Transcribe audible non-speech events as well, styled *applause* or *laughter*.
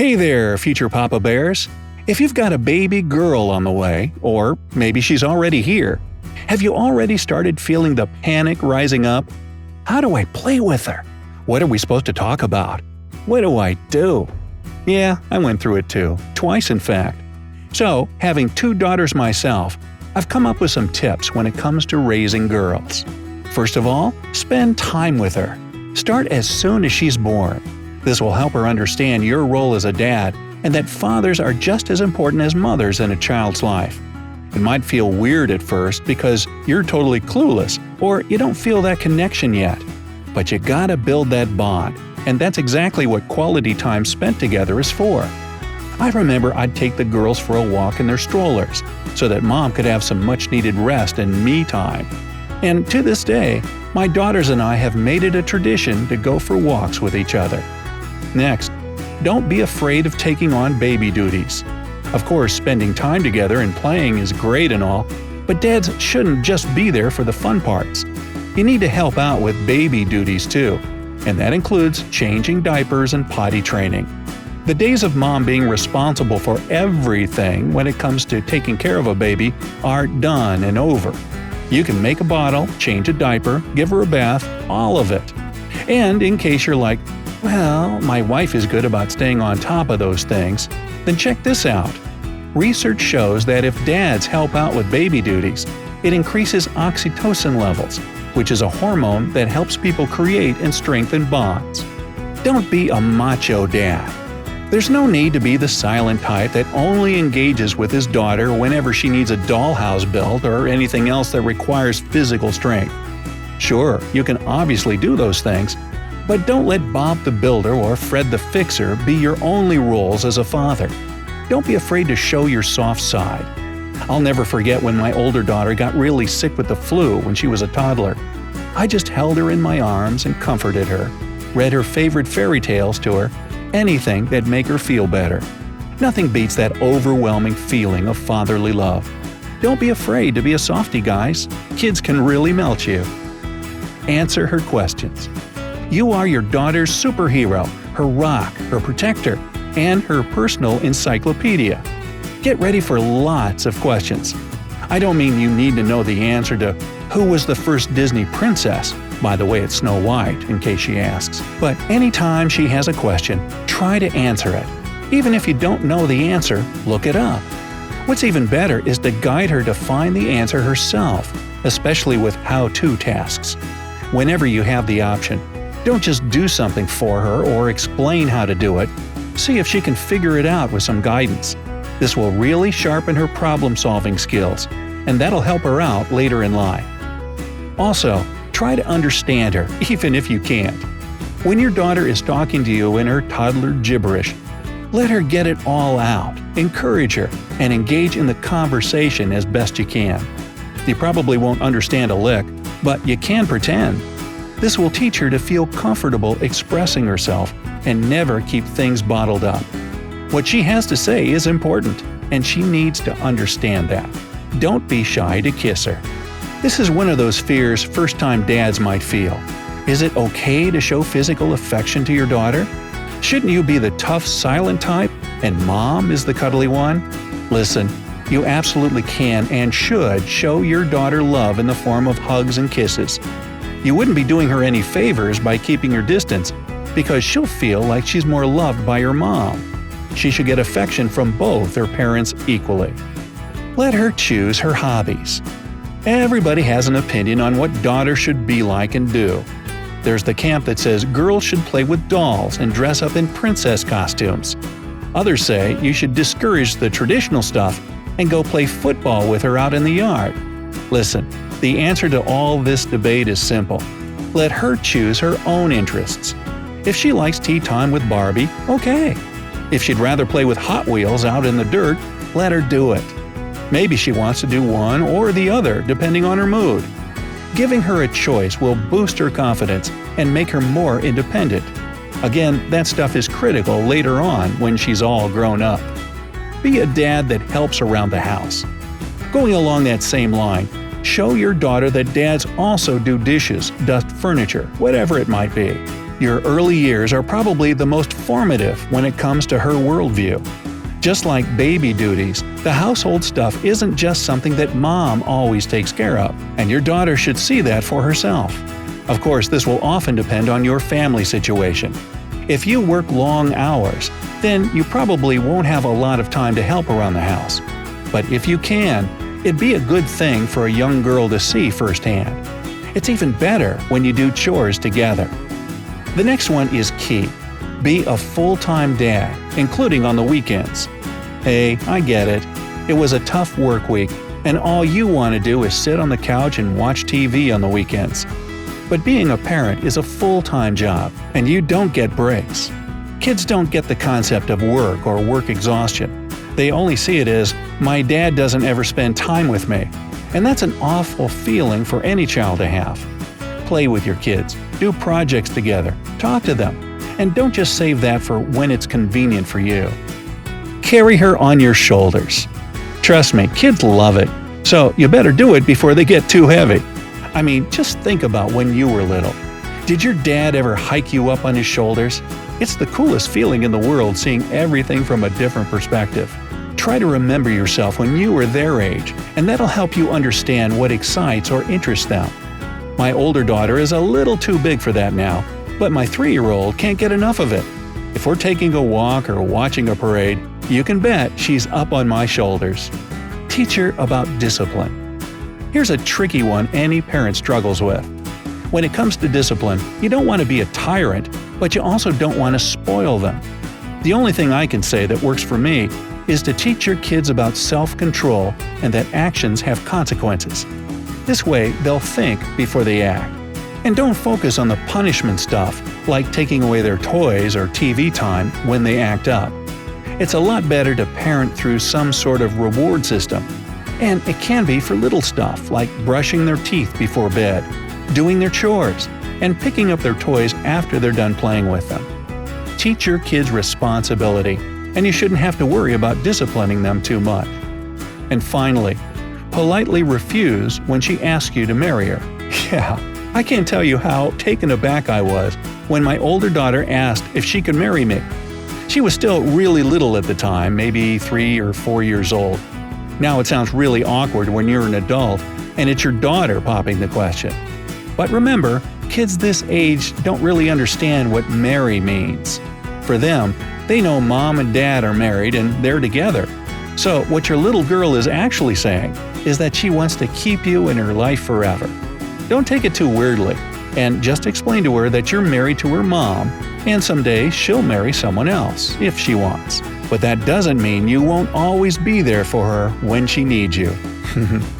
Hey there, future Papa Bears! If you've got a baby girl on the way, or maybe she's already here, have you already started feeling the panic rising up? How do I play with her? What are we supposed to talk about? What do I do? Yeah, I went through it too, twice in fact. So, having two daughters myself, I've come up with some tips when it comes to raising girls. First of all, spend time with her. Start as soon as she's born. This will help her understand your role as a dad and that fathers are just as important as mothers in a child's life. It might feel weird at first because you're totally clueless or you don't feel that connection yet. But you gotta build that bond, and that's exactly what quality time spent together is for. I remember I'd take the girls for a walk in their strollers so that mom could have some much needed rest and me time. And to this day, my daughters and I have made it a tradition to go for walks with each other. Next, don't be afraid of taking on baby duties. Of course, spending time together and playing is great and all, but dads shouldn't just be there for the fun parts. You need to help out with baby duties too, and that includes changing diapers and potty training. The days of mom being responsible for everything when it comes to taking care of a baby are done and over. You can make a bottle, change a diaper, give her a bath, all of it. And in case you're like, well, my wife is good about staying on top of those things, then check this out. Research shows that if dads help out with baby duties, it increases oxytocin levels, which is a hormone that helps people create and strengthen bonds. Don't be a macho dad. There's no need to be the silent type that only engages with his daughter whenever she needs a dollhouse built or anything else that requires physical strength. Sure, you can obviously do those things, but don't let Bob the Builder or Fred the Fixer be your only roles as a father. Don't be afraid to show your soft side. I'll never forget when my older daughter got really sick with the flu when she was a toddler. I just held her in my arms and comforted her, read her favorite fairy tales to her, anything that'd make her feel better. Nothing beats that overwhelming feeling of fatherly love. Don't be afraid to be a softy, guys. Kids can really melt you. Answer her questions. You are your daughter's superhero, her rock, her protector, and her personal encyclopedia. Get ready for lots of questions. I don't mean you need to know the answer to who was the first Disney princess, by the way, it's Snow White, in case she asks. But anytime she has a question, try to answer it. Even if you don't know the answer, look it up. What's even better is to guide her to find the answer herself, especially with how to tasks. Whenever you have the option, don't just do something for her or explain how to do it. See if she can figure it out with some guidance. This will really sharpen her problem solving skills, and that'll help her out later in life. Also, try to understand her, *laughs* even if you can't. When your daughter is talking to you in her toddler gibberish, let her get it all out, encourage her, and engage in the conversation as best you can. You probably won't understand a lick, but you can pretend. This will teach her to feel comfortable expressing herself and never keep things bottled up. What she has to say is important, and she needs to understand that. Don't be shy to kiss her. This is one of those fears first time dads might feel. Is it okay to show physical affection to your daughter? Shouldn't you be the tough, silent type, and mom is the cuddly one? Listen, you absolutely can and should show your daughter love in the form of hugs and kisses. You wouldn't be doing her any favors by keeping your distance, because she'll feel like she's more loved by her mom. She should get affection from both her parents equally. Let her choose her hobbies. Everybody has an opinion on what daughter should be like and do. There's the camp that says girls should play with dolls and dress up in princess costumes. Others say you should discourage the traditional stuff and go play football with her out in the yard. Listen, the answer to all this debate is simple. Let her choose her own interests. If she likes tea time with Barbie, okay. If she'd rather play with Hot Wheels out in the dirt, let her do it. Maybe she wants to do one or the other, depending on her mood. Giving her a choice will boost her confidence and make her more independent. Again, that stuff is critical later on when she's all grown up. Be a dad that helps around the house. Going along that same line, show your daughter that dads also do dishes, dust furniture, whatever it might be. Your early years are probably the most formative when it comes to her worldview. Just like baby duties, the household stuff isn't just something that mom always takes care of, and your daughter should see that for herself. Of course, this will often depend on your family situation. If you work long hours, then you probably won't have a lot of time to help around the house. But if you can, it'd be a good thing for a young girl to see firsthand. It's even better when you do chores together. The next one is key. Be a full time dad, including on the weekends. Hey, I get it. It was a tough work week, and all you want to do is sit on the couch and watch TV on the weekends. But being a parent is a full time job, and you don't get breaks. Kids don't get the concept of work or work exhaustion. They only see it as, my dad doesn't ever spend time with me. And that's an awful feeling for any child to have. Play with your kids, do projects together, talk to them, and don't just save that for when it's convenient for you. Carry her on your shoulders. Trust me, kids love it, so you better do it before they get too heavy. I mean, just think about when you were little. Did your dad ever hike you up on his shoulders? It's the coolest feeling in the world seeing everything from a different perspective. Try to remember yourself when you were their age, and that'll help you understand what excites or interests them. My older daughter is a little too big for that now, but my three year old can't get enough of it. If we're taking a walk or watching a parade, you can bet she's up on my shoulders. Teach her about discipline. Here's a tricky one any parent struggles with. When it comes to discipline, you don't want to be a tyrant, but you also don't want to spoil them. The only thing I can say that works for me is to teach your kids about self control and that actions have consequences. This way, they'll think before they act. And don't focus on the punishment stuff, like taking away their toys or TV time when they act up. It's a lot better to parent through some sort of reward system. And it can be for little stuff like brushing their teeth before bed, doing their chores, and picking up their toys after they're done playing with them. Teach your kids responsibility, and you shouldn't have to worry about disciplining them too much. And finally, politely refuse when she asks you to marry her. *laughs* Yeah, I can't tell you how taken aback I was when my older daughter asked if she could marry me. She was still really little at the time, maybe three or four years old. Now it sounds really awkward when you're an adult and it's your daughter popping the question. But remember, kids this age don't really understand what marry means. For them, they know mom and dad are married and they're together. So, what your little girl is actually saying is that she wants to keep you in her life forever. Don't take it too weirdly, and just explain to her that you're married to her mom, and someday she'll marry someone else, if she wants. But that doesn't mean you won't always be there for her when she needs you. *laughs*